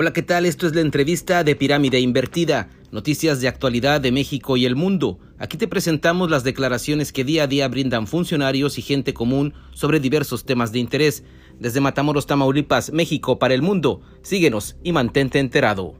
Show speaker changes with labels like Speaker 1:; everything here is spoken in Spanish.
Speaker 1: Hola, ¿qué tal? Esto es la entrevista de Pirámide Invertida, noticias de actualidad de México y el mundo. Aquí te presentamos las declaraciones que día a día brindan funcionarios y gente común sobre diversos temas de interés. Desde Matamoros, Tamaulipas, México para el mundo. Síguenos y mantente enterado.